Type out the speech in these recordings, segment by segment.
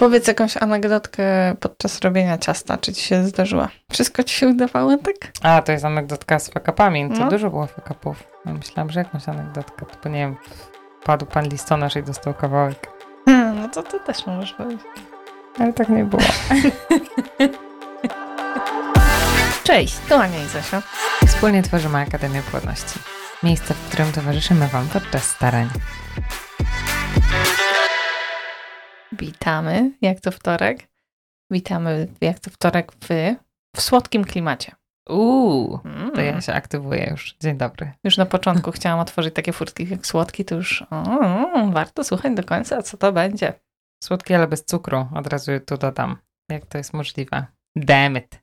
Powiedz jakąś anegdotkę podczas robienia ciasta, czy ci się zdarzyła? Wszystko ci się udawało, tak? A, to jest anegdotka z fakapami. To No. dużo było fakapów. No, Myślałam, że jakąś anegdotkę. To nie wiem, padł pan listonosz i dostał kawałek. Hmm, no to ty też możesz powiedzieć. Ale tak nie było. Cześć, tu Ania i Zosia. Wspólnie tworzymy Akademię Płodności. Miejsce, w którym towarzyszymy Wam podczas starań. Witamy, jak to wtorek. Witamy, jak to wtorek w, w słodkim klimacie. Uuu, Mm. to ja się aktywuję już. Dzień dobry. Już na początku chciałam otworzyć takie furtki jak słodki, to już o, warto słuchać do końca, co to będzie. Słodkie, ale bez cukru. Od razu tu dodam. Jak to jest możliwe? Damn it.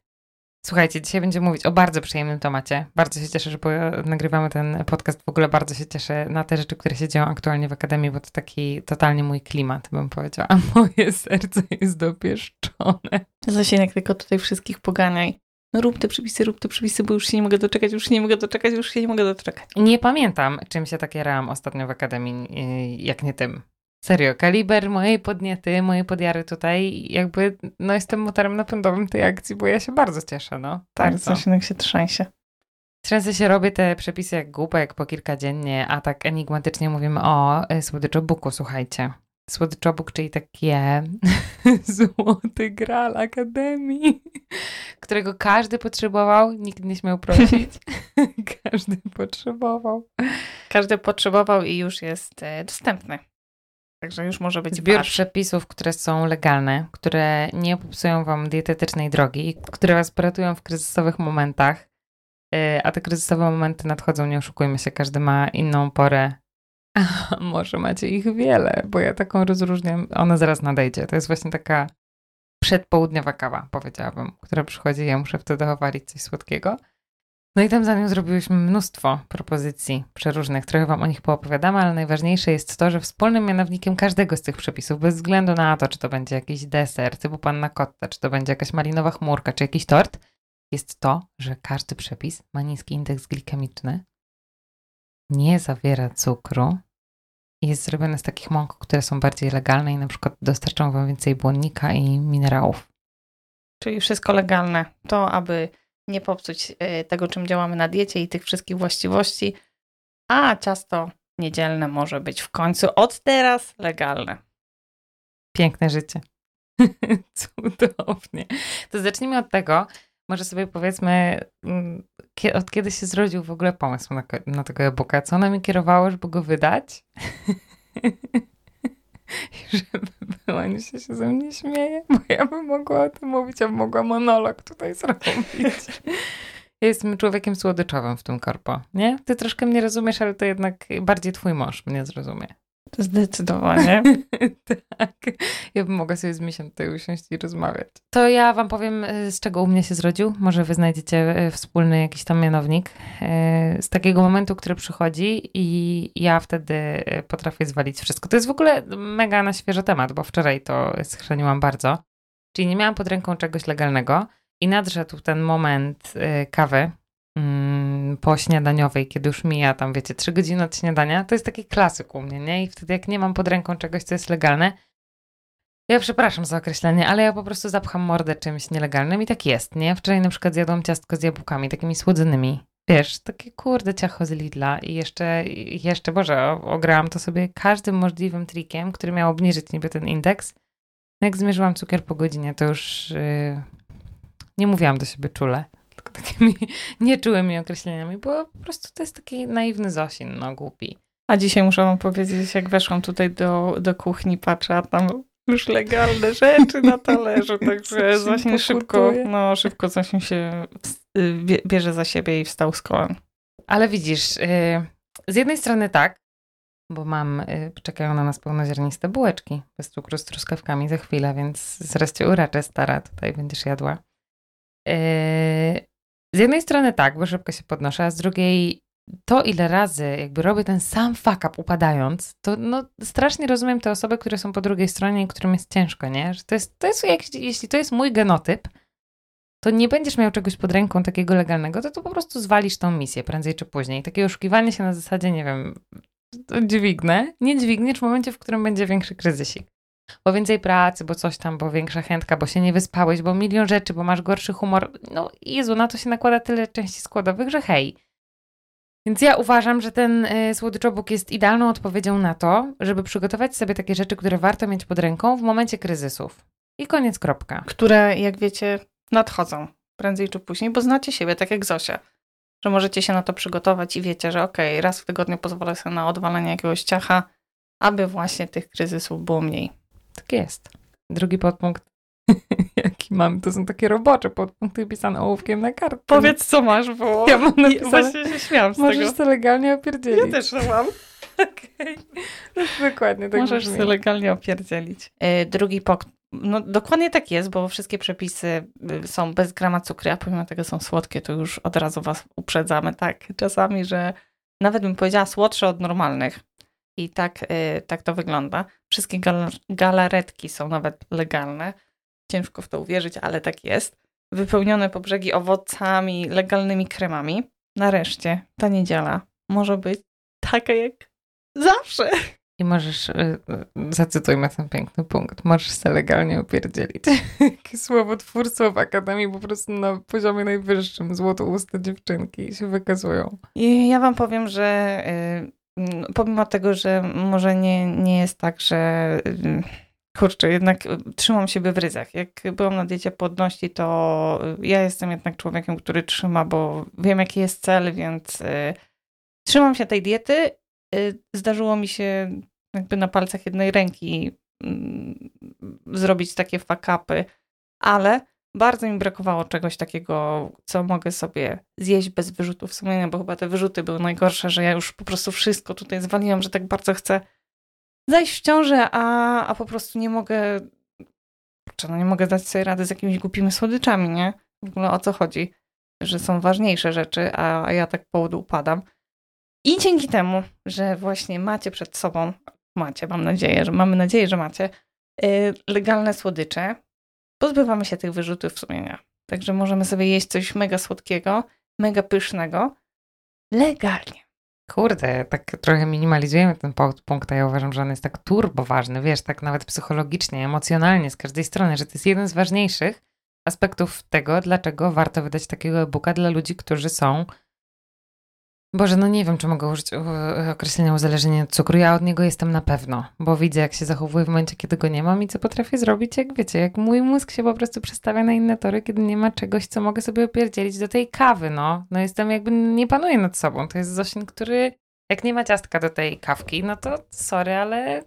Słuchajcie, dzisiaj będziemy mówić o bardzo przyjemnym temacie. Bardzo się cieszę, że nagrywamy ten podcast. W ogóle bardzo się cieszę na te rzeczy, które się dzieją aktualnie w Akademii, bo to taki totalnie mój klimat, bym powiedziała. A moje serce jest dopieszczone. Zosienek tylko tutaj wszystkich poganiaj. No rób te przepisy, rób te przepisy, bo już się nie mogę doczekać, już się nie mogę doczekać, już się nie mogę doczekać. Nie pamiętam, czym się tak jarałam ostatnio w Akademii, yy, jak nie tym. Serio, kaliber mojej podniety, mojej podjary tutaj, jakby, no jestem motorem napędowym tej akcji, bo ja się bardzo cieszę, no. Tak, Bardzo. Zosienek się trzęsie. Często się robię te przepisy jak głupek po kilka dziennie, a tak enigmatycznie mówimy o y, słodyczobuku, słuchajcie. Słodyczobuk, czyli takie złoty gral Akademii, którego każdy potrzebował, nikt nie śmiał prosić. każdy potrzebował. Każdy potrzebował i już jest e, dostępny. Także już może być Zbiór wasz. przepisów, które są legalne, które nie popsują wam dietetycznej drogi, które was poratują w kryzysowych momentach. Yy, A te kryzysowe momenty nadchodzą, nie oszukujmy się, każdy ma inną porę. A może macie ich wiele, bo ja taką rozróżniam. Ona zaraz nadejdzie. To jest właśnie taka przedpołudniowa kawa, powiedziałabym, która przychodzi. Ja muszę wtedy owalić coś słodkiego. No i tam za nią zrobiłyśmy mnóstwo propozycji przeróżnych. Trochę wam o nich poopowiadamy, ale najważniejsze jest to, że wspólnym mianownikiem każdego z tych przepisów, bez względu na to, czy to będzie jakiś deser typu panna cotta, czy to będzie jakaś malinowa chmurka, czy jakiś tort, jest to, że każdy przepis ma niski indeks glikemiczny, nie zawiera cukru i jest zrobiony z takich mąk, które są bardziej legalne i na przykład dostarczą wam więcej błonnika i minerałów. Czyli wszystko legalne. To, aby nie popsuć e, tego, czym działamy na diecie i tych wszystkich właściwości. A ciasto niedzielne może być w końcu od teraz legalne. Piękne życie. Cudownie. To zacznijmy od tego, może sobie powiedzmy, mm, od kiedy się zrodził w ogóle pomysł na, na tego e-booka? Co nam kierowało, żeby go wydać? I żeby była, się, się ze mnie śmieje, bo ja bym mogła o tym mówić, a bym mogła monolog tutaj zrobić. Ja jestem człowiekiem słodyczowym w tym korpo, nie? Ty troszkę mnie rozumiesz, ale to jednak bardziej twój mąż mnie zrozumie. Zdecydowanie. tak. Ja bym mogła sobie z misiem tutaj usiąść i rozmawiać. To ja wam powiem, y, z czego u mnie się zrodził. Może wy znajdziecie y, wspólny jakiś tam mianownik. Y, Z takiego momentu, który przychodzi i ja wtedy potrafię zwalić wszystko. To jest w ogóle mega na świeżo temat, bo wczoraj to schrzeniłam bardzo. Czyli nie miałam pod ręką czegoś legalnego i nadszedł ten moment kawy po śniadaniowej, kiedy już mija tam, wiecie, trzy godziny od śniadania, to jest taki klasyk u mnie, nie? I wtedy jak nie mam pod ręką czegoś, co jest legalne, ja przepraszam za określenie, ale ja po prostu zapcham mordę czymś nielegalnym i tak jest, nie? Wczoraj na przykład zjadłam ciastko z jabłkami, takimi słodzonymi. Wiesz, takie kurde ciacho z Lidla i jeszcze, jeszcze, Boże, ograłam to sobie każdym możliwym trikiem, który miał obniżyć niby ten indeks. No jak zmierzyłam cukier po godzinie, to już yy, nie mówiłam do siebie czule, takimi nieczułymi określeniami, bo po prostu to jest taki naiwny Zosin, no głupi. A dzisiaj muszę wam powiedzieć, jak weszłam tutaj do, do kuchni, patrzę, a tam już legalne rzeczy na talerzu, także Zosin szybko, no szybko Zosin się ws- y, bie- bierze za siebie i wstał z kolan. Ale widzisz, yy, z jednej strony tak, bo mam, yy, czekają na nas pełnoziarniste bułeczki bez cukru z truskawkami za chwilę, więc cię uraczę, stara, tutaj będziesz jadła. Z jednej strony tak, bo szybko się podnoszę, a z drugiej to, ile razy jakby robię ten sam fuck up upadając, to no, strasznie rozumiem te osoby, które są po drugiej stronie i którym jest ciężko, nie? Że to jest, to jest jak, jeśli to jest mój genotyp, to nie będziesz miał czegoś pod ręką takiego legalnego, to, to po prostu zwalisz tą misję prędzej czy później. Takie oszukiwanie się na zasadzie, nie wiem, to dźwignę, nie dźwigniesz w momencie, w którym będzie większy kryzysik. Bo więcej pracy, bo coś tam, bo większa chętka, bo się nie wyspałeś, bo milion rzeczy, bo masz gorszy humor. No Jezu, na to się nakłada tyle części składowych, że hej. Więc ja uważam, że ten y, słodyczobóg jest idealną odpowiedzią na to, żeby przygotować sobie takie rzeczy, które warto mieć pod ręką w momencie kryzysów. I koniec, kropka. Które, jak wiecie, nadchodzą prędzej czy później, bo znacie siebie, tak jak Zosia. Że możecie się na to przygotować i wiecie, że okej, okay, raz w tygodniu pozwolę sobie na odwalenie jakiegoś ciacha, aby właśnie tych kryzysów było mniej. Tak jest. Drugi podpunkt, jaki mam, to są takie robocze podpunkty pisane ołówkiem na kartce. Powiedz, co masz, bo ja mam napisane, właśnie się śmiałam z możesz tego. Możesz to legalnie opierdzielić. Ja też to mam. Okay. Dokładnie tak Możesz sobie legalnie opierdzielić. Yy, drugi punkt. No dokładnie tak jest, bo wszystkie przepisy y, są bez grama cukru, a pomimo tego są słodkie, to już od razu was uprzedzamy, tak, czasami, że nawet bym powiedziała słodsze od normalnych. I tak, yy, tak to wygląda. Wszystkie gal galaretki są nawet legalne. Ciężko w to uwierzyć, ale tak jest. Wypełnione po brzegi owocami, legalnymi kremami. Nareszcie ta niedziela może być taka jak zawsze. I możesz, y, y, zacytujmy ten piękny punkt, możesz się legalnie opierdzielić. Słowotwórstwo w Akademii po prostu na poziomie najwyższym, złotouste dziewczynki się wykazują. I ja wam powiem, że y, pomimo tego, że może nie, nie jest tak, że kurczę, jednak trzymam siebie w ryzach. Jak byłam na diecie płodności, to ja jestem jednak człowiekiem, który trzyma, bo wiem, jaki jest cel, więc trzymam się tej diety Y, zdarzyło mi się jakby na palcach jednej ręki mm, zrobić takie fakapy, ale bardzo mi brakowało czegoś takiego, co mogę sobie zjeść bez wyrzutów sumienia, bo chyba te wyrzuty były najgorsze, że ja już po prostu wszystko tutaj zwaliłam, że tak bardzo chcę zajść w ciążę, a, a po prostu nie mogę, kurczę, no nie mogę dać sobie rady z jakimiś głupimi słodyczami, nie? W ogóle o co chodzi? Że są ważniejsze rzeczy, a, a ja tak powodu upadam. I dzięki temu, że właśnie macie przed sobą, macie, mam nadzieję, że mamy nadzieję, że macie, yy, legalne słodycze, pozbywamy się tych wyrzutów sumienia. Także możemy sobie jeść coś mega słodkiego, mega pysznego, legalnie. Kurde, tak trochę minimalizujemy ten punkt, a ja uważam, że on jest tak turbo ważny, wiesz, tak nawet psychologicznie, emocjonalnie, z każdej strony, że to jest jeden z ważniejszych aspektów tego, dlaczego warto wydać takiego e-booka dla ludzi, którzy są Boże, no nie wiem, czy mogę użyć określenia uzależnienia od cukru. Ja od niego jestem na pewno, bo widzę, jak się zachowuje w momencie, kiedy go nie mam i co potrafię zrobić, jak wiecie, jak mój mózg się po prostu przestawia na inne tory, kiedy nie ma czegoś, co mogę sobie opierdzielić do tej kawy, no. No jestem jakby, nie panuję nad sobą. To jest Zosin, który jak nie ma ciastka do tej kawki, no to sorry, ale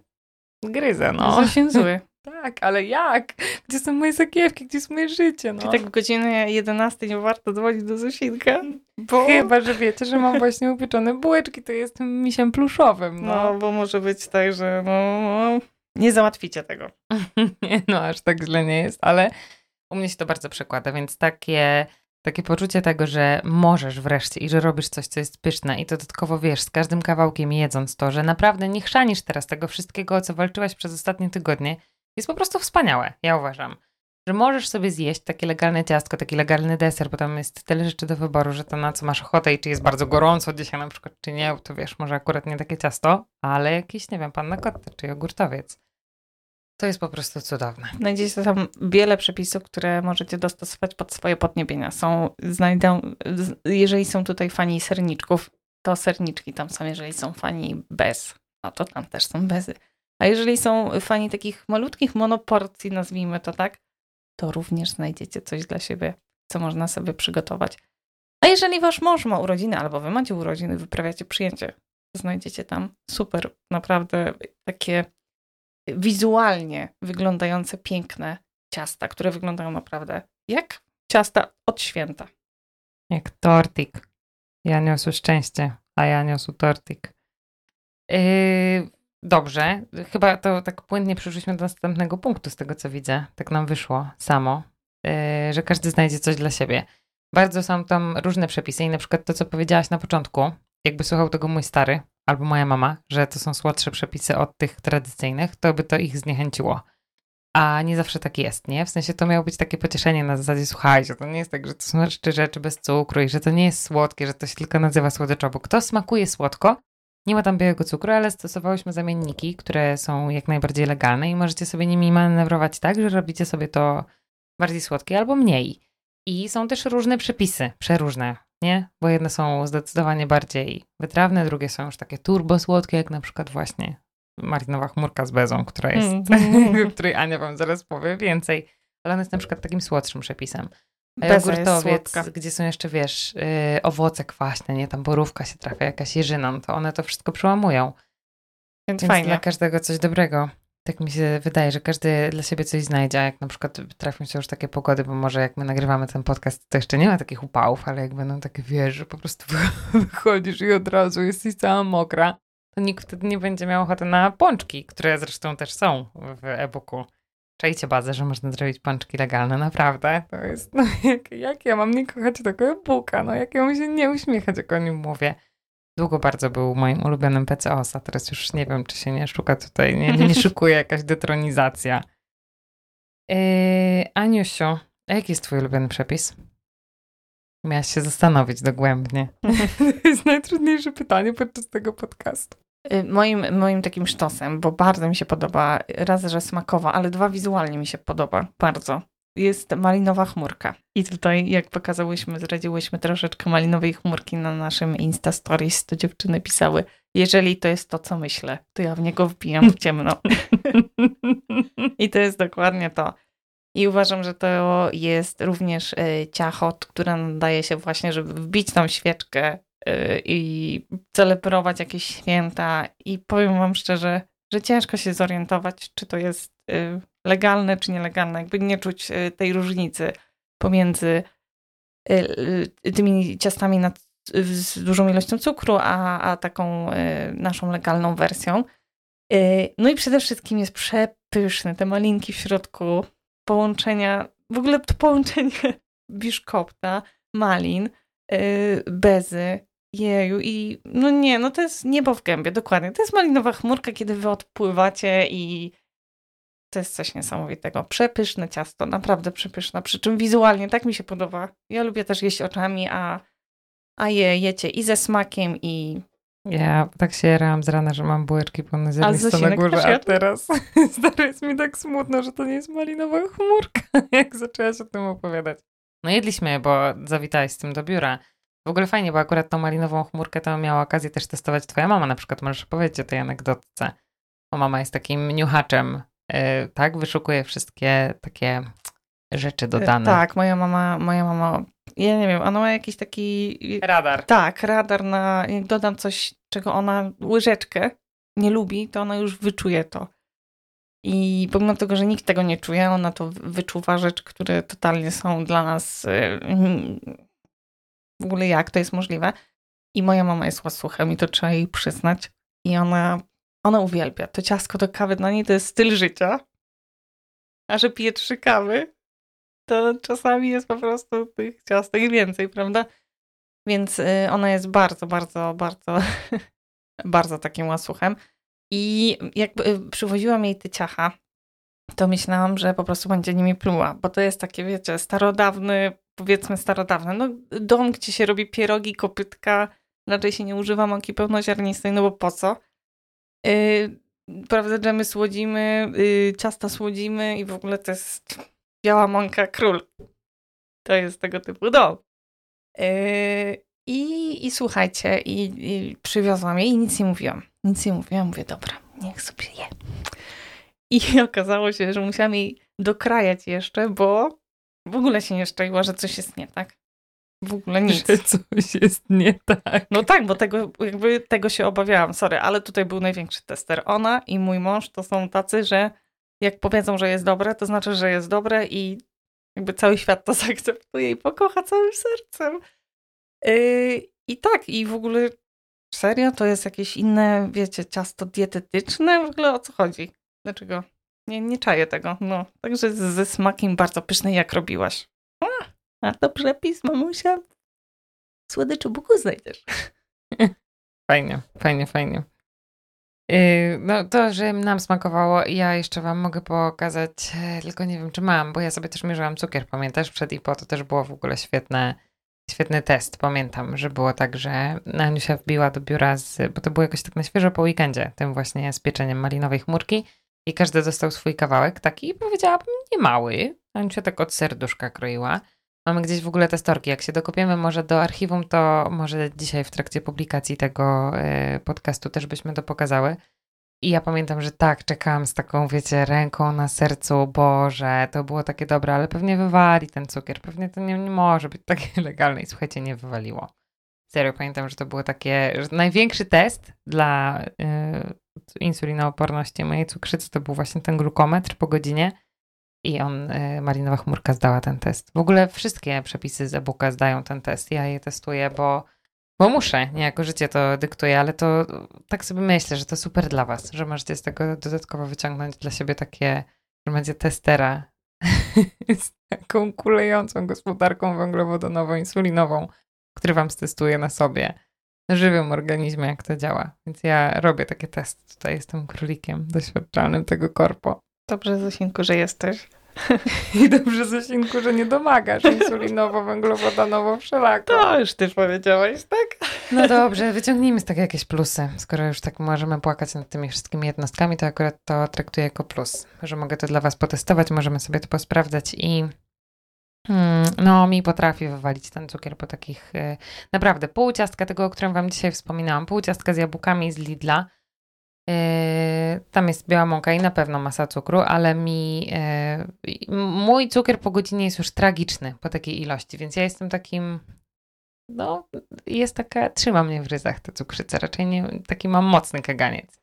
gryzę, no. Zosin zły. Tak, ale jak? Gdzie są moje sakiewki? Gdzie jest moje życie? No. Czy tak w godzinie 11 nie warto dzwonić do Zosinka? Bo... Chyba, że wiecie, że mam właśnie upieczone bułeczki, to jest misiem pluszowym. No. no, bo może być tak, że no, no nie załatwicie tego. nie, no aż tak źle nie jest, ale u mnie się to bardzo przekłada, więc takie takie poczucie tego, że możesz wreszcie i że robisz coś, co jest pyszne i to dodatkowo wiesz, z każdym kawałkiem jedząc to, że naprawdę nie chrzanisz teraz tego wszystkiego, o co walczyłaś przez ostatnie tygodnie, jest po prostu wspaniałe, ja uważam. Że możesz sobie zjeść takie legalne ciastko, taki legalny deser, bo tam jest tyle rzeczy do wyboru, że to na co masz ochotę i czy jest bardzo gorąco dzisiaj na przykład, czy nie, to wiesz, może akurat nie takie ciasto, ale jakiś, nie wiem, panna kotta czy jogurtowiec. To jest po prostu cudowne. Znajdziecie tam wiele przepisów, które możecie dostosować pod swoje podniebienia. Są, znajdą, jeżeli są tutaj fani serniczków, to serniczki tam są, jeżeli są fani bez, no to tam też są bezy. A jeżeli są fani takich malutkich monoporcji, nazwijmy to tak, to również znajdziecie coś dla siebie, co można sobie przygotować. A jeżeli wasz mąż ma urodziny, albo wy macie urodziny, wyprawiacie przyjęcie, znajdziecie tam super, naprawdę takie wizualnie wyglądające piękne ciasta, które wyglądają naprawdę jak ciasta od święta. Jak tortik. Ja niosł szczęście, a ja niosł tortik. Yy, Dobrze, chyba to tak płynnie przeszliśmy do następnego punktu z tego, co widzę. Tak nam wyszło samo, yy, że każdy znajdzie coś dla siebie. Bardzo są tam różne przepisy i na przykład to, co powiedziałaś na początku, jakby słuchał tego mój stary albo moja mama, że to są słodsze przepisy od tych tradycyjnych, to by to ich zniechęciło. A nie zawsze tak jest, nie? W sensie to miało być takie pocieszenie na zasadzie, słuchajcie, to nie jest tak, że to są rzeczy bez cukru i że to nie jest słodkie, że to się tylko nazywa słodyczowo. Kto smakuje słodko, Nie ma tam białego cukru, ale stosowałyśmy zamienniki, które są jak najbardziej legalne i możecie sobie nimi manewrować tak, że robicie sobie to bardziej słodkie albo mniej. I są też różne przepisy, przeróżne, nie? Bo jedne są zdecydowanie bardziej wytrawne, drugie są już takie turbo słodkie, jak na przykład właśnie marinowa chmurka z bezą, która jest, mm. której Ania wam zaraz powie więcej. Ale ona jest na przykład takim słodszym przepisem. Jogurtowiec, gdzie są jeszcze, wiesz, yy, owoce kwaśne, nie? Tam borówka się trafia, jakaś jeżyna, no to one to wszystko przełamują. Więc, Więc fajnie. dla każdego coś dobrego. Tak mi się wydaje, że każdy dla siebie coś znajdzie, a jak na przykład trafią się już takie pogody, bo może jak my nagrywamy ten podcast, to jeszcze nie ma takich upałów, ale jak będą takie, wiesz, że po prostu wychodzisz i od razu jesteś cała mokra, to nikt wtedy nie będzie miał ochoty na pączki, które zresztą też są w e-booku. Czajcie bazę, że można zrobić pączki legalne, naprawdę. To jest, no jak, jak ja mam nie kochać tego e-booka, no jak ja mu się nie uśmiechać, jak o nim mówię. Długo bardzo był moim ulubionym PCOS, a teraz już nie wiem, czy się nie szuka tutaj, nie, nie szukuje jakaś detronizacja. Yy, Aniusiu, a jaki jest twój ulubiony przepis? Miałaś się zastanowić dogłębnie. to jest najtrudniejsze pytanie podczas tego podcastu. Y, moim, moim takim sztosem, bo bardzo mi się podoba, raz, że smakowa, ale dwa wizualnie mi się podoba bardzo. Jest malinowa chmurka. I tutaj, jak pokazałyśmy, zdradziłyśmy troszeczkę malinowej chmurki na naszym Insta Stories, to dziewczyny pisały, jeżeli to jest to, co myślę, to ja w niego wbijam w ciemno. I to jest dokładnie to. I uważam, że to jest również y, ciachot, która nadaje się właśnie, żeby wbić tam świeczkę i celebrować jakieś święta. I powiem Wam szczerze, że ciężko się zorientować, czy to jest y, legalne, czy nielegalne. Jakby nie czuć tej różnicy pomiędzy tymi ciastami na, z dużą ilością cukru, a, a taką naszą legalną wersją. No i przede wszystkim jest przepyszny. Te malinki w środku połączenia, w ogóle to połączenie biszkopta, malin, bezy, jeju i no nie, no to jest niebo w gębie, dokładnie. To jest malinowa chmurka, kiedy wy odpływacie i to jest coś niesamowitego. Przepyszne ciasto, naprawdę przepyszne, przy czym wizualnie tak mi się podoba. Ja lubię też jeść oczami, a, a je jecie i ze smakiem i ja tak się jarałam z rana, że mam bułeczki pełne ziarniste na górze, a teraz stary jest mi tak smutno, że to nie jest malinowa chmurka, jak zaczęłaś o tym opowiadać. No jedliśmy, bo zawitałaś z tym do biura. W ogóle fajnie, bo akurat tą malinową chmurkę to miała okazję też testować twoja mama. Na przykład możesz powiedzieć o tej anegdotce. Bo mama jest takim niuchaczem, yy, tak? Wyszukuje wszystkie takie rzeczy dodane. Tak, moja mama, moja mama ja nie wiem, ona ma jakiś taki... Radar. Tak, radar na... Jak dodam coś, czego ona, łyżeczkę, nie lubi, to ona już wyczuje to. I pomimo tego, że nikt tego nie czuje, ona to wyczuwa rzeczy, które totalnie są dla nas... Y, w ogóle jak to jest możliwe. I moja mama jest łasuchem i to trzeba jej przyznać. I ona, ona uwielbia. To ciasko do kawy dla niej to jest styl życia. A że pije trzy kawy, to czasami jest po prostu tych ciastek więcej, prawda? Więc y, ona jest bardzo, bardzo, bardzo, bardzo takim łasuchem. I jak przywoziłam jej te ciacha, to myślałam, że po prostu będzie nimi pluła, bo to jest takie, wiecie, starodawny, powiedzmy starodawny, no dom, gdzie się robi pierogi, kopytka, raczej się nie używa mąki pełnoziarnistej, no bo po co? Yy, prawda, dżemy słodzimy, yy, ciasta słodzimy i w ogóle to jest biała mąka król. To jest tego typu dom. Yy, i, I słuchajcie, i, i przywiozłam jej i nic nie mówiłam. Nic nie mówiłam. Mówię, dobra, niech sobie je. I okazało się, że musiałam jej dokrajać jeszcze, bo w ogóle się nie szczaiła, że coś jest nie tak. W ogóle nic. Że coś jest nie tak. No tak, bo tego, jakby tego się obawiałam, sorry, ale tutaj był największy tester. Ona i mój mąż to są tacy, że jak powiedzą, że jest dobre, to znaczy, że jest dobre i jakby cały świat to zaakceptuje i pokocha całym sercem. Yy, I tak, i w ogóle serio, to jest jakieś inne, wiecie, ciasto dietetyczne? W ogóle o co chodzi? Dlaczego? Nie, nie czaję tego. No, także ze smakiem bardzo pyszny, jak robiłaś. A, a to przepis, mamusia. Słodyczu Buku znajdziesz. Fajnie, fajnie, fajnie. Yy, no to, że nam smakowało, ja jeszcze wam mogę pokazać, e, tylko nie wiem, czy mam, bo ja sobie też mierzyłam cukier, pamiętasz? Przed i po to też było w ogóle świetne, świetny test. Pamiętam, że było tak, że Aniusia wbiła do biura, z, bo to było jakoś tak na świeżo po weekendzie, tym właśnie z pieczeniem malinowej chmurki i każdy dostał swój kawałek taki powiedziałabym nie mały. Aniusia tak od serduszka kroiła. Mamy gdzieś w ogóle te storki. Jak się dokopiemy może do archiwum, to może dzisiaj w trakcie publikacji tego y, podcastu też byśmy to pokazały. I ja pamiętam, że tak, czekałam z taką, wiecie, ręką na sercu, Boże, to było takie dobre, ale pewnie wywali ten cukier, pewnie to nie, nie może być takie legalne. I słuchajcie, nie wywaliło. Serio, pamiętam, że to było takie, że największy test dla y, insulinooporności mojej cukrzycy to był właśnie ten glukometr po godzinie i on, y, Marinowa Chmurka zdała ten test. W ogóle wszystkie przepisy z e-booka zdają ten test. Ja je testuję, bo bo muszę, niejako życie to dyktuje, ale to tak sobie myślę, że to super dla was, że możecie z tego dodatkowo wyciągnąć dla siebie takie, że będzie testera z taką kulejącą gospodarką węglowodanową, insulinową, który wam stestuje na sobie, na żywym organizmie, jak to działa. Więc ja robię takie testy. Tutaj jestem królikiem doświadczalnym tego korpo. Dobrze, Zosinku, że jesteś. I dobrze, Zosinku, że nie domagasz insulinowo, węglowodanowo, wszelako. To już ty powiedziałaś, tak? No dobrze, wyciągnijmy z tego jakieś plusy. Skoro już tak możemy płakać nad tymi wszystkimi jednostkami, to akurat to traktuję jako plus, że mogę to dla was potestować, możemy sobie to posprawdzać i hmm, no mi potrafi wywalić ten cukier po takich y, naprawdę pół ciastka tego, o którym wam dzisiaj wspominałam, pół ciastka z jabłkami z Lidla, Yy, tam jest biała mąka i na pewno masa cukru, ale mi yy, mój cukier po godzinie jest już tragiczny po takiej ilości, więc ja jestem takim no, jest taka, trzyma mnie w ryzach ta cukrzyca, raczej nie, taki mam mocny kaganiec.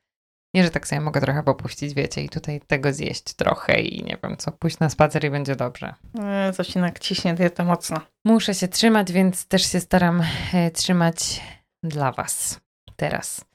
Nie, że tak sobie mogę trochę popuścić, wiecie, i tutaj tego zjeść trochę i nie wiem co, pójść na spacer i będzie dobrze. Yy, Zosinek ciśnie dietę mocno. Muszę się trzymać, więc też się staram e, trzymać dla was teraz.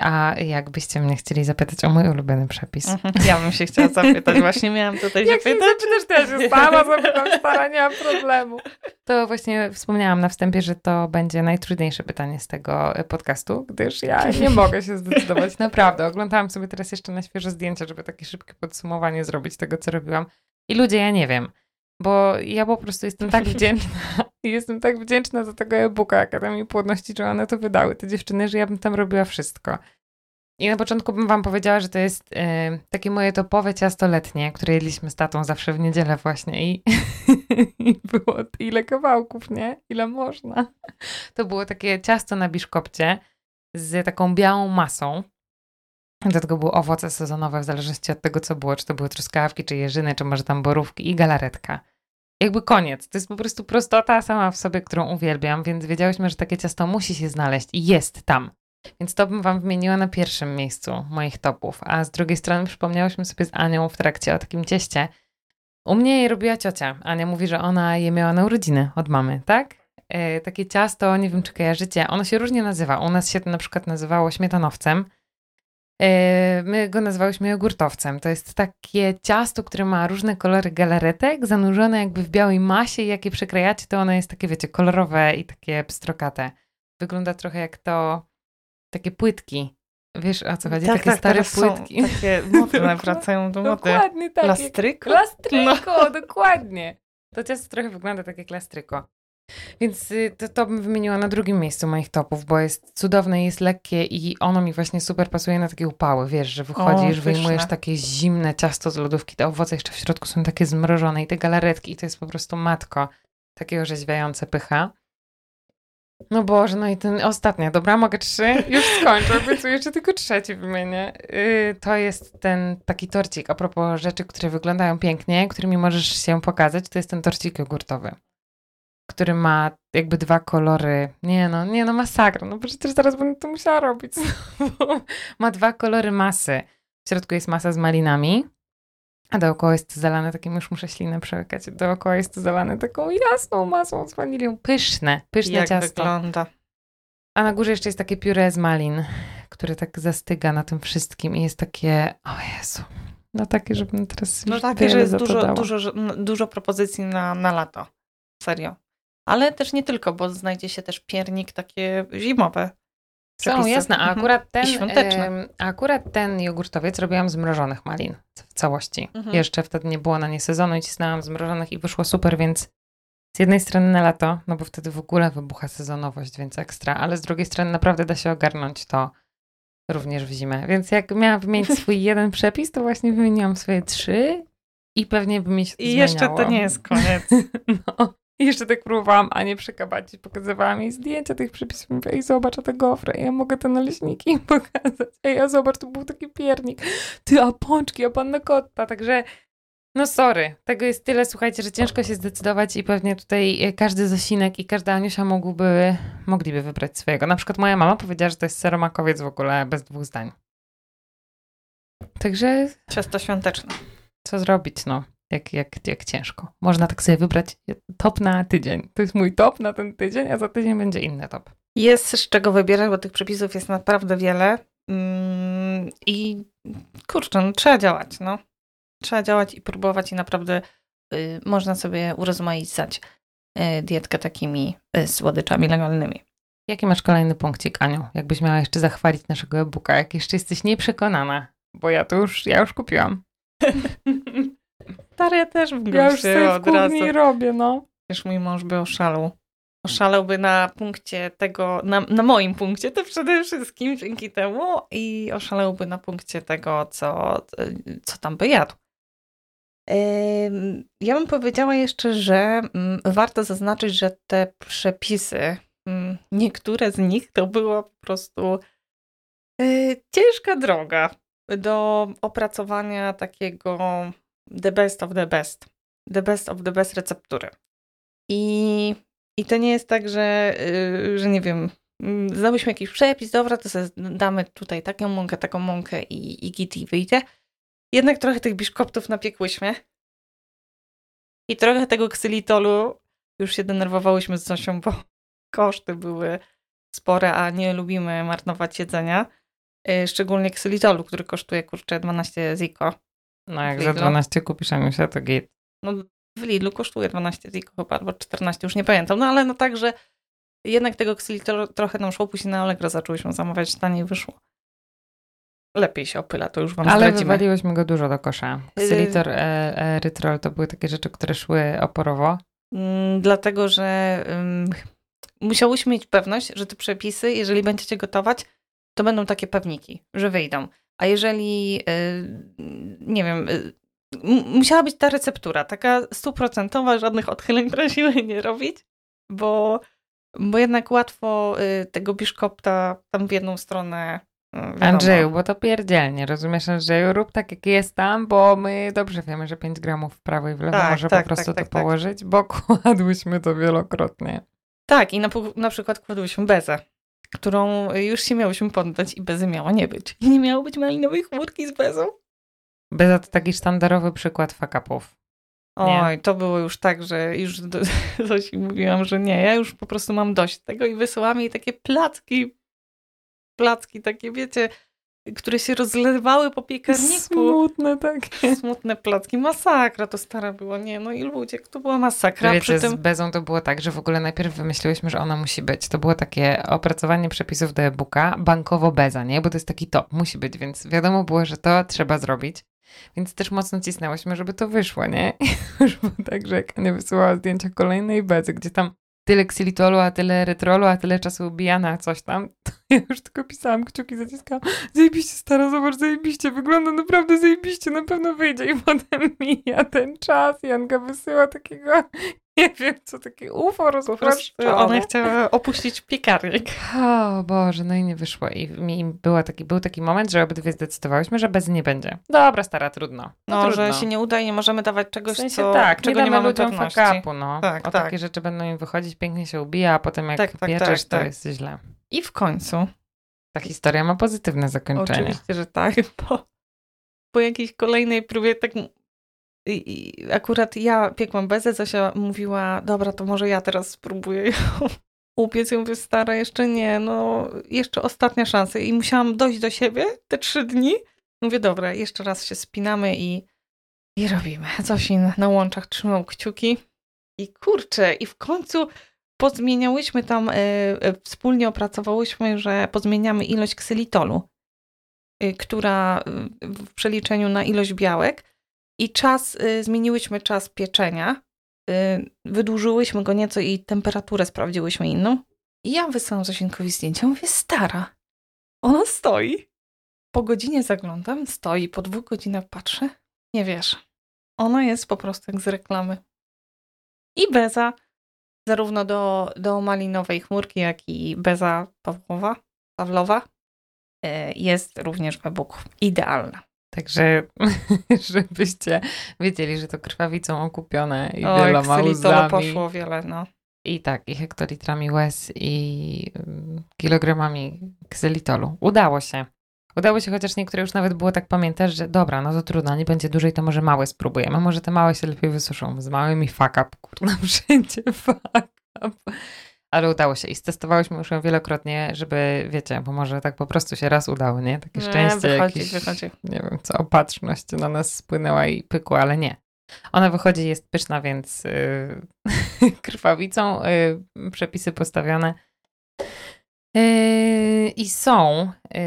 A jakbyście mnie chcieli zapytać o mój ulubiony przepis? Mhm. Ja bym się chciała zapytać, właśnie miałam tutaj Jak się pytać. zapytasz, to ja się sama zapytam, stara, nie mam problemu. To właśnie wspomniałam na wstępie, że to będzie najtrudniejsze pytanie z tego podcastu, gdyż ja nie mogę się zdecydować. Naprawdę, oglądałam sobie teraz jeszcze na świeże zdjęcia, żeby takie szybkie podsumowanie zrobić tego, co robiłam. I ludzie, ja nie wiem. Bo ja po prostu jestem tak wdzięczna i jestem tak wdzięczna za tego e-booka Akademii Płodności, że one to wydały, te dziewczyny, że ja bym tam robiła wszystko. I na początku bym wam powiedziała, że to jest e, takie moje topowe ciasto letnie, które jedliśmy z tatą zawsze w niedzielę właśnie i, i było ile kawałków, nie? Ile można. To było takie ciasto na biszkopcie z taką białą masą. Do tego były owoce sezonowe, w zależności od tego, co było. Czy to były truskawki, czy jeżyny, czy może tam borówki i galaretka. Jakby koniec. To jest po prostu prostota sama w sobie, którą uwielbiam, więc wiedziałyśmy, że takie ciasto musi się znaleźć i jest tam. Więc to bym wam wymieniła na pierwszym miejscu moich topów. A z drugiej strony przypomniałyśmy sobie z Anią w trakcie o takim cieście. U mnie je robiła ciocia. Ania mówi, że ona je miała na urodziny od mamy, tak? E, takie ciasto, nie wiem czy kojarzycie, ono się różnie nazywa. U nas się to na przykład nazywało śmietanowcem. E, my go nazywałyśmy jogurtowcem. To jest takie ciasto, które ma różne kolory galaretek, zanurzone jakby w białej masie i jak je przekrajacie, to ono jest takie, wiecie, kolorowe i takie pstrokate. Wygląda trochę jak to, takie płytki. Wiesz o co chodzi? Tak, takie tak, stare płytki. Takie modne, wracają do mody. Dokładnie tak. Lastryko? Lastryko, dokładnie. To ciasto trochę wygląda tak jak lastryko. Więc y, to, to bym wymieniła na drugim miejscu moich topów, bo jest cudowne, jest lekkie i ono mi właśnie super pasuje na takie upały, wiesz, że wychodzisz, O, wyjmujesz takie zimne ciasto z lodówki, te owoce jeszcze w środku są takie zmrożone i te galaretki i to jest po prostu matko, takie orzeźwiające pycha. No Boże, no i ten ostatnia, dobra, mogę trzy? Już skończę, obiecuję, jeszcze tylko trzeci wymienię. Yy, to jest ten taki torcik, a propos rzeczy, które wyglądają pięknie, którymi możesz się pokazać, to jest ten torcik jogurtowy który ma jakby dwa kolory. Nie no, nie no, masakra. No przecież zaraz będę to musiała robić. znowu. ma dwa kolory masy. W środku jest masa z malinami, a dookoła jest to zalane takim, już muszę ślinę przełykać, dookoła jest to zalane taką jasną masą z wanilią. Pyszne, pyszne Jak ciasto. wygląda. A na górze jeszcze jest takie pióre z malin, które tak zastyga na tym wszystkim i jest takie, o Jezu, no takie, żebym teraz No takie, że jest dużo, dużo, dużo propozycji na, na lato. Serio. Ale też nie tylko, bo znajdzie się też piernik takie zimowe. Są, jasne. A Mhm. akurat ten, świąteczne. akurat ten jogurtowiec robiłam z mrożonych malin w całości. Mhm. Jeszcze wtedy nie było na nie sezonu i cisnęłam z mrożonych i wyszło super, więc z jednej strony na lato, no bo wtedy w ogóle wybucha sezonowość, więc ekstra, ale z drugiej strony naprawdę da się ogarnąć to również w zimę. Więc jak miałam wymienić swój jeden przepis, to właśnie wymieniłam swoje trzy i pewnie by mi się to I jeszcze to nie jest koniec. no. I jeszcze tak próbowałam Anię przekabacić, pokazywałam jej zdjęcia tych przepisów. Mówię, ej, zobacz, a te gofry, ja mogę te naleśniki pokazać. Ej, a zobacz, to był taki piernik. Ty, a pączki, a panna kotta. Także, no sorry, tego jest tyle, słuchajcie, że ciężko się zdecydować i pewnie tutaj e, każdy Zosinek i każda Aniusia mógłby, mogliby wybrać swojego. Na przykład moja mama powiedziała, że to jest seromakowiec w ogóle bez dwóch zdań. Także... Ciasto świąteczne. Co zrobić, no jak, jak, jak ciężko. Można tak sobie wybrać top na tydzień. To jest mój top na ten tydzień, a za tydzień będzie inny top. Jest z czego wybierać, bo tych przepisów jest naprawdę wiele. Mm, I kurczę, no, trzeba działać, no. Trzeba działać i próbować i naprawdę y, można sobie urozmaicać y, dietkę takimi y, słodyczami legalnymi. Jaki masz kolejny punkcik, Aniu? Jakbyś miała jeszcze zachwalić naszego e-booka, jak jeszcze jesteś nieprzekonana, bo ja to już, ja już kupiłam. Stary, ja też bym Ja już sobie od razu. robię, no. Wiesz, mój mąż by oszalał. Oszalałby na punkcie tego, na, na moim punkcie to przede wszystkim dzięki temu i oszalałby na punkcie tego, co, co tam by jadł. Ja bym powiedziała jeszcze, że mm, warto zaznaczyć, że te przepisy, mm, niektóre z nich to była po prostu y, ciężka droga do opracowania takiego the best of the best. The best of the best receptury. I, i to nie jest tak, że, yy, że nie wiem, mm, znałyśmy jakiś przepis, dobra, to sobie damy tutaj taką mąkę, taką mąkę i, i git i wyjdzie. Jednak trochę tych biszkoptów napiekłyśmy. I trochę tego ksylitolu już się denerwowałyśmy z Zosią, bo koszty były spore, a nie lubimy marnować jedzenia. Yy, szczególnie ksylitolu, który kosztuje kurczę 12 ziko. No jak za 12 kupisz Anusia, to git. No w Lidlu kosztuje 12 ziko chyba, albo 14, już nie pamiętam. No ale no tak, że jednak tego ksylitolu trochę nam szło, później na Allegro zaczęłyśmy zamawiać, taniej wyszło. Lepiej się opyla, to już wam Ale zdradzimy. wywaliłyśmy go dużo do kosza. Ksilitor, e, erytrol to były takie rzeczy, które szły oporowo. Mm, dlatego, że um, musiałyśmy mieć pewność, że te przepisy, jeżeli będziecie gotować, to będą takie pewniki, że wyjdą. A jeżeli, y, nie wiem, y, musiała być ta receptura, taka stuprocentowa, żadnych odchyleń prosimy nie robić, bo, bo jednak łatwo y, tego biszkopta tam w jedną stronę Wiadomo. Andrzeju, bo to pierdzielnie, rozumiesz Andrzeju? Rób tak, jak jest tam, bo my dobrze wiemy, że 5 gramów w prawo i w lewo tak, może tak, po prostu tak, to tak, tak. położyć, bo kładłyśmy to wielokrotnie. Tak, i na, na przykład kładłyśmy bezę którą już się miałyśmy poddać i bezy miała nie być. I nie miało być malinowej chmurki z bezą. Beza to taki sztandarowy przykład fakapów. Oj, to było już tak, że już do Zosi mówiłam, że nie, ja już po prostu mam dość tego i wysyłam jej takie placki, placki takie, wiecie, które się rozlewały po piekarniku. Smutne takie. Smutne placki. Masakra to stara była. Nie, no i ludzie, to była masakra. Wiecie, Przy tym... z Bezą to było tak, że w ogóle najpierw wymyśliłyśmy, że ona musi być. To było takie opracowanie przepisów do e-booka, bankowo Beza, nie? Bo to jest taki top, musi być, więc wiadomo było, że to trzeba zrobić. Więc też mocno cisnęłyśmy, żeby to wyszło, nie? Już było tak, że jak nie wysyłała zdjęcia kolejnej Bezy, gdzie tam tyle ksylitolu, a tyle retrolu, a tyle czasu ubijana, coś tam, to ja już tylko pisałam kciuki, zaciskałam. Zajebiście, stara, zobacz, zajebiście, wygląda naprawdę zajebiście, na pewno wyjdzie. I potem mija ten czas, Janka wysyła takiego, nie wiem, co takie UFO rozpraszczone. Ona chciała opuścić piekarnik. O Boże, no i nie wyszło. I mi była taki, był taki moment, że obydwie zdecydowałyśmy, że bez nie będzie. Dobra, stara, trudno. No, no trudno. że się nie uda i nie możemy dawać czegoś, w sensie, co, tak, czego nie, nie mamy ludziom fakapu, no. Tak, o tak. takie rzeczy będą im wychodzić, pięknie się ubija, a potem jak tak, tak, pieczesz, tak, to tak. jest źle. I w końcu. Ta historia ma pozytywne zakończenie. Oczywiście, że tak. Po, po jakiejś kolejnej próbie tak i akurat ja piekłam bezę, Zosia mówiła, dobra, to może ja teraz spróbuję ją upiec. Ja mówię, stara, jeszcze nie, no jeszcze ostatnia szansa. I musiałam dojść do siebie te trzy dni. Mówię, dobra, jeszcze raz się spinamy i, i robimy. Zosin na łączach trzymał kciuki. I kurczę, i w końcu pozmieniałyśmy tam, y, y, wspólnie opracowałyśmy, że pozmieniamy ilość ksylitolu, y, która w przeliczeniu na ilość białek i czas, zmieniłyśmy czas pieczenia y, wydłużyłyśmy go nieco i temperaturę sprawdziłyśmy inną. I ja wysłałam Zosieńkowi zdjęcia, mówię, stara, ona stoi. Po godzinie zaglądam, stoi, po dwóch godzinach patrzę, nie wiesz. Ona jest po prostu jak z reklamy. I beza, zarówno do, do malinowej chmurki, jak i beza Pawłowa, Pawlowa, y, jest również w e-booku. Idealna. Także, żebyście wiedzieli, że to krwawicą okupione i O, wieloma łzami. poszło wiele, no. I tak, i hektolitrami łez i ym, kilogramami kselitolu. Udało się. Udało się, chociaż niektóre już nawet było tak pamiętać, że dobra, no to trudno, nie będzie dłużej, to może małe spróbujemy. Może te małe się lepiej wysuszą. Z małymi fuck up, kurna, wszędzie fuck up. Ale udało się i testowałyśmy już ją wielokrotnie, żeby, wiecie, bo może tak po prostu się raz udało, nie? Takie Nie, szczęście, wychodzi, jakieś, wychodzi. nie wiem co, opatrzność na nas spłynęła i pykła, ale nie. Ona wychodzi, jest pyszna, więc yy, krwawicą yy, przepisy postawione. Yy, I są. Yy,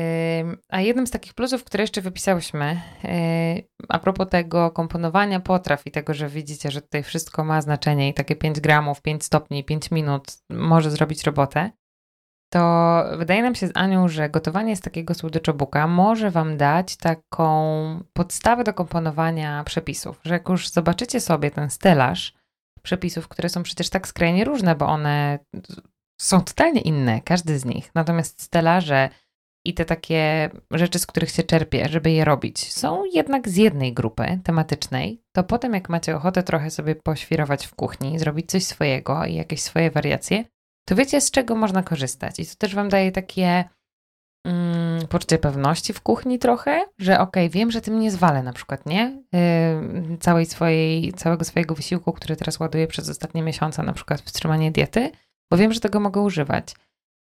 a jednym z takich plusów, które jeszcze wypisałyśmy, yy, a propos tego komponowania potraw i tego, że widzicie, że tutaj wszystko ma znaczenie i takie 5 gramów, 5 stopni, 5 minut może zrobić robotę, to wydaje nam się z Anią, że gotowanie z takiego słodyczobuka może Wam dać taką podstawę do komponowania przepisów, że jak już zobaczycie sobie ten stelaż przepisów, które są przecież tak skrajnie różne, bo one są totalnie inne, każdy z nich. Natomiast stelaże i te takie rzeczy, z których się czerpie, żeby je robić, są jednak z jednej grupy tematycznej, to potem jak macie ochotę trochę sobie poświrować w kuchni, zrobić coś swojego i jakieś swoje wariacje, to wiecie z czego można korzystać. I to też Wam daje takie mm, poczucie pewności w kuchni trochę, że okej, okay, wiem, że tym nie zwalę na przykład, nie? Yy, całej swojej, całego swojego wysiłku, który teraz ładuję przez ostatnie miesiące, na przykład wstrzymanie diety, bo wiem, że tego mogę używać.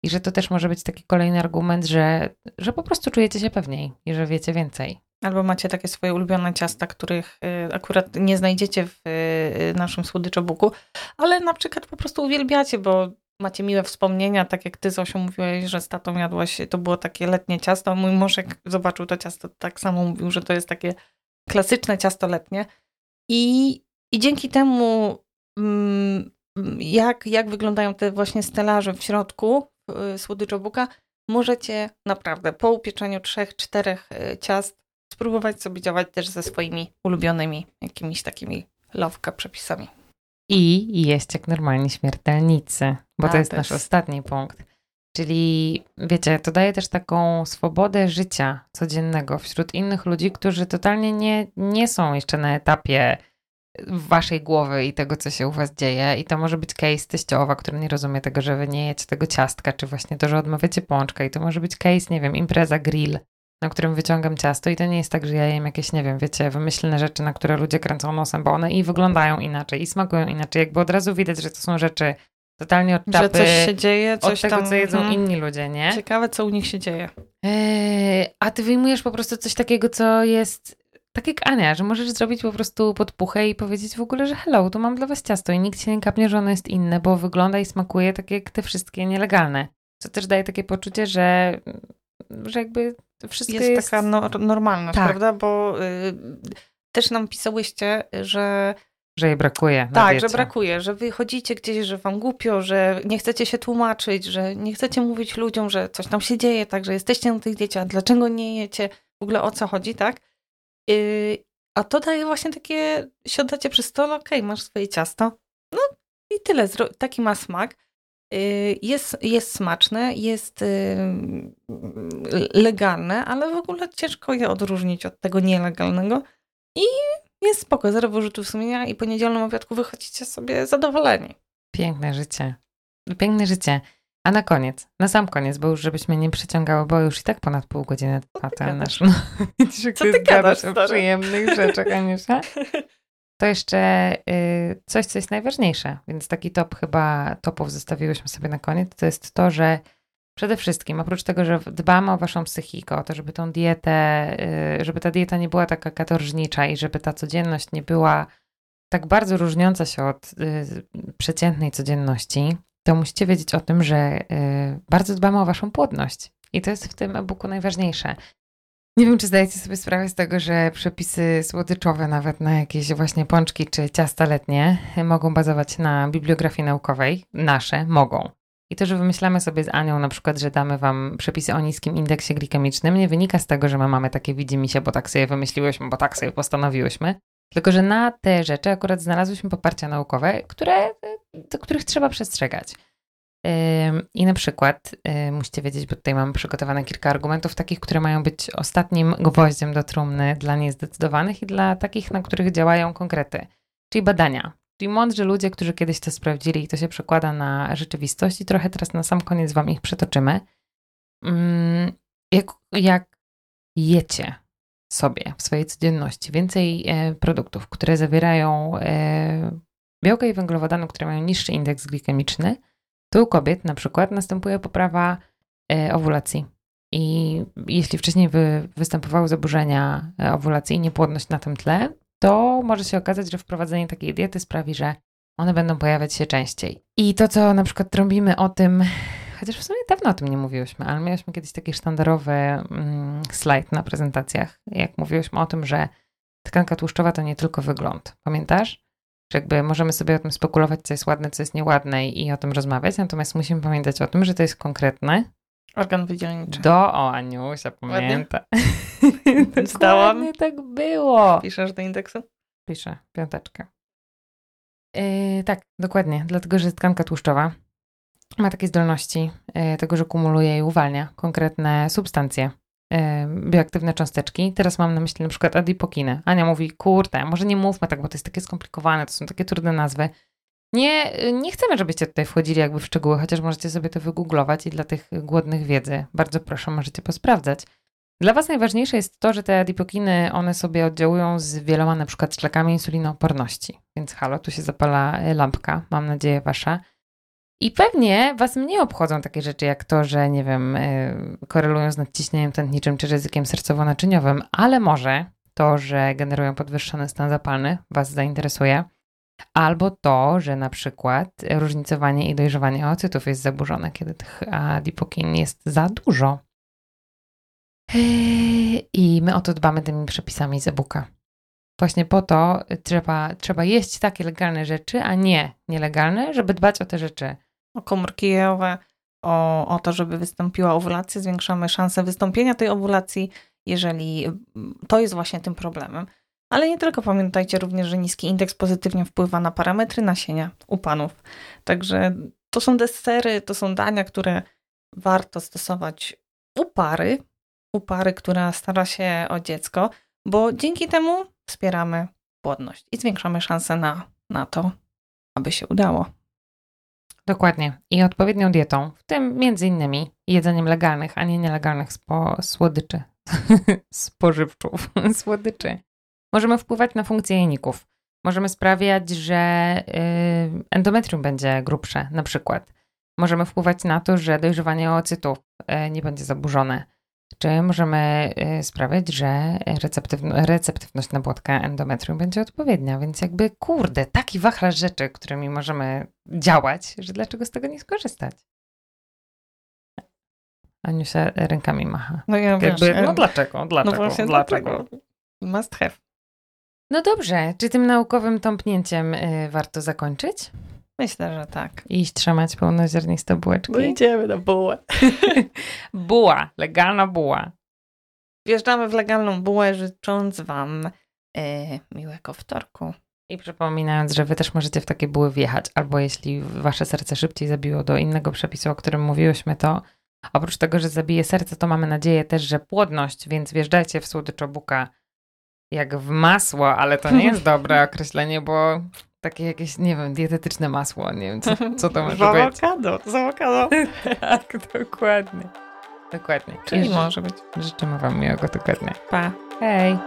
I że to też może być taki kolejny argument, że, że po prostu czujecie się pewniej i że wiecie więcej. Albo macie takie swoje ulubione ciasta, których y, akurat nie znajdziecie w y, naszym słodyczobuku, ale na przykład po prostu uwielbiacie, bo macie miłe wspomnienia, tak jak ty Zosiu mówiłeś, że z tatą jadłaś, to było takie letnie ciasto. Mój mąż jak zobaczył to ciasto, tak samo mówił, że to jest takie klasyczne ciasto letnie. I, i dzięki temu mm, jak, jak wyglądają te właśnie stelaże w środku y, słodyczobuka, możecie naprawdę po upieczeniu trzech, czterech y, ciast spróbować sobie działać też ze swoimi ulubionymi jakimiś takimi lowka przepisami. I jeść jak normalni śmiertelnicy, bo A, to jest to nasz ostatni punkt. Czyli wiecie, to daje też taką swobodę życia codziennego wśród innych ludzi, którzy totalnie nie, nie są jeszcze na etapie waszej głowy i tego, co się u was dzieje. I to może być case teściowa, który nie rozumie tego, że wy nie jecie tego ciastka, czy właśnie to, że odmawiacie pączka. I to może być case, nie wiem, impreza grill, na którym wyciągam ciasto i to nie jest tak, że ja jem jakieś, nie wiem, wiecie, wymyślne rzeczy, na które ludzie kręcą nosem, bo one i wyglądają inaczej, i smakują inaczej. Jakby od razu widać, że to są rzeczy totalnie od Że czapy, coś się dzieje, coś od tego, tam... co jedzą mhm. inni ludzie, nie? Ciekawe, co u nich się dzieje. Eee, a ty wyjmujesz po prostu coś takiego, co jest tak jak Ania, że możesz zrobić po prostu podpuchę i powiedzieć w ogóle, że hello, tu mam dla was ciasto i nikt się nie kapnie, że ono jest inne, bo wygląda i smakuje tak jak te wszystkie nielegalne. Co też daje takie poczucie, że, że jakby wszystko Jest, jest... taka no, normalność, Tak. prawda? Bo y, też nam pisałyście, że Że jej brakuje na tak, że brakuje, że wychodzicie gdzieś, że wam głupio, że nie chcecie się tłumaczyć, że nie chcecie mówić ludziom, że coś tam się dzieje, tak, że jesteście na diecie, a dlaczego nie jecie, w ogóle o co chodzi, tak? Y, a to daje właśnie takie, siadacie przy stole, okej, masz swoje ciasto, no i tyle, taki ma smak. Y, Jest, jest smaczne, jest y, legalne, ale w ogóle ciężko je odróżnić od tego nielegalnego. I jest spoko, zero wyrzutów sumienia i po niedzielnym obiadku wychodzicie sobie zadowoleni. Piękne życie. Piękne życie. A na koniec, na sam koniec, bo już żebyśmy nie przyciągały, bo już i tak ponad pół godziny trwa ten nasz... No, Co ty gadasz, o przyjemnych rzeczach, Aniusia? To jeszcze y, coś, co jest najważniejsze, więc taki top chyba topów zostawiłyśmy sobie na koniec, to jest to, że przede wszystkim, oprócz tego, że dbamy o waszą psychikę, o to, żeby tą dietę, y, żeby ta dieta nie była taka katorżnicza i żeby ta codzienność nie była tak bardzo różniąca się od y, przeciętnej codzienności, to musicie wiedzieć o tym, że y, bardzo dbamy o waszą płodność. I to jest w tym e-booku najważniejsze. Nie wiem, czy zdajecie sobie sprawę z tego, że przepisy słodyczowe, nawet na jakieś właśnie pączki czy ciasta letnie, mogą bazować na bibliografii naukowej. Nasze mogą. I to, że wymyślamy sobie z Anią na przykład, że damy wam przepisy o niskim indeksie glikemicznym, nie wynika z tego, że my mamy takie widzimisię, bo tak sobie wymyśliłyśmy, bo tak sobie postanowiłyśmy. Tylko, że na te rzeczy akurat znalazłyśmy poparcia naukowe, które, do których trzeba przestrzegać. I na przykład musicie wiedzieć, bo tutaj mamy przygotowane kilka argumentów takich, które mają być ostatnim gwoździem do trumny dla niezdecydowanych i dla takich, na których działają konkrety, czyli badania. Czyli mądrzy ludzie, którzy kiedyś to sprawdzili i to się przekłada na rzeczywistość i trochę teraz na sam koniec wam ich przetoczymy. Mm, jak, jak jecie sobie w swojej codzienności więcej e, produktów, które zawierają e, białka i węglowodany, które mają niższy indeks glikemiczny, to u kobiet na przykład następuje poprawa e, owulacji. I jeśli wcześniej wy, występowały zaburzenia owulacji i niepłodność na tym tle, to może się okazać, że wprowadzenie takiej diety sprawi, że one będą pojawiać się częściej. I to, co na przykład trąbimy o tym, chociaż w sumie dawno o tym nie mówiłyśmy, ale mieliśmy kiedyś taki sztandarowy mm, slajd na prezentacjach, jak mówiłyśmy o tym, że tkanka tłuszczowa to nie tylko wygląd. Pamiętasz? Że jakby możemy sobie o tym spekulować, co jest ładne, co jest nieładne i o tym rozmawiać, natomiast musimy pamiętać o tym, że to jest konkretny organ wydzielniczy. Do, o Aniusia, pamięta. Zdałam. tak było. Piszesz do indeksu? Piszę, piąteczkę. Yy, tak, dokładnie, dlatego, że tkanka tłuszczowa ma takie zdolności yy, tego, że kumuluje i uwalnia konkretne substancje, yy, bioaktywne cząsteczki. Teraz mam na myśli na przykład adipokiny. Ania mówi, kurde, może nie mówmy tak, bo to jest takie skomplikowane, to są takie trudne nazwy. Nie, nie chcemy, żebyście tutaj wchodzili jakby w szczegóły, chociaż możecie sobie to wygooglować i dla tych głodnych wiedzy bardzo proszę, możecie posprawdzać. Dla Was najważniejsze jest to, że te adipokiny, one sobie oddziałują z wieloma na przykład szlakami insulinooporności. Więc halo, tu się zapala lampka, mam nadzieję Wasza. I pewnie Was mniej obchodzą takie rzeczy jak to, że nie wiem, y, korelują z nadciśnieniem tętniczym czy ryzykiem sercowo-naczyniowym, ale może to, że generują podwyższony stan zapalny Was zainteresuje. Albo to, że na przykład różnicowanie i dojrzewanie oocytów jest zaburzone, kiedy tych adipokin jest za dużo. I my o to dbamy tymi przepisami z e-booka. Właśnie po to trzeba, trzeba jeść takie legalne rzeczy, a nie nielegalne, żeby dbać o te rzeczy. O komórki jajowe, o, o to, żeby wystąpiła owulacja, zwiększamy szanse wystąpienia tej owulacji, jeżeli to jest właśnie tym problemem. Ale nie tylko pamiętajcie również, że niski indeks pozytywnie wpływa na parametry nasienia u panów. Także to są desery, to są dania, które warto stosować u pary, u pary, która stara się o dziecko, bo dzięki temu wspieramy płodność i zwiększamy szanse na, na to, aby się udało. Dokładnie. I odpowiednią dietą, w tym między innymi jedzeniem legalnych, a nie nielegalnych spo, słodyczy, spożywczów, słodyczy. Możemy wpływać na funkcję jajników. Możemy sprawiać, że y, endometrium będzie grubsze, na przykład. Możemy wpływać na to, że dojrzewanie oocytów y, nie będzie zaburzone. Czy możemy y, sprawiać, że receptywność na płotkę endometrium będzie odpowiednia. Więc jakby, kurde, taki wachlarz rzeczy, którymi możemy działać, że dlaczego z tego nie skorzystać? Aniusia rękami macha. No ja jakby, wiesz, no dlaczego? Dlaczego? No właśnie dlaczego? dlaczego? Must have. No dobrze, czy tym naukowym tąpnięciem y, warto zakończyć? Myślę, że tak. I iść trzymać pełnoziarniste bułeczki. No idziemy na bułę. buła, legalna buła. Wjeżdżamy w legalną bułę, życząc Wam y, miłego wtorku. I przypominając, że Wy też możecie w takie buły wjechać, albo jeśli Wasze serce szybciej zabiło do innego przepisu, o którym mówiłyśmy, to oprócz tego, że zabije serce, to mamy nadzieję też, że płodność, więc wjeżdżajcie w słodyczobuka jak w masło, ale to nie jest dobre określenie, bo takie jakieś, nie wiem, dietetyczne masło, nie wiem, co, co to może z awokado, być. Z awokado, tak, dokładnie. Dokładnie. Czyli I może być. Życzymy Wam miłego tygodnia. Pa. Hej.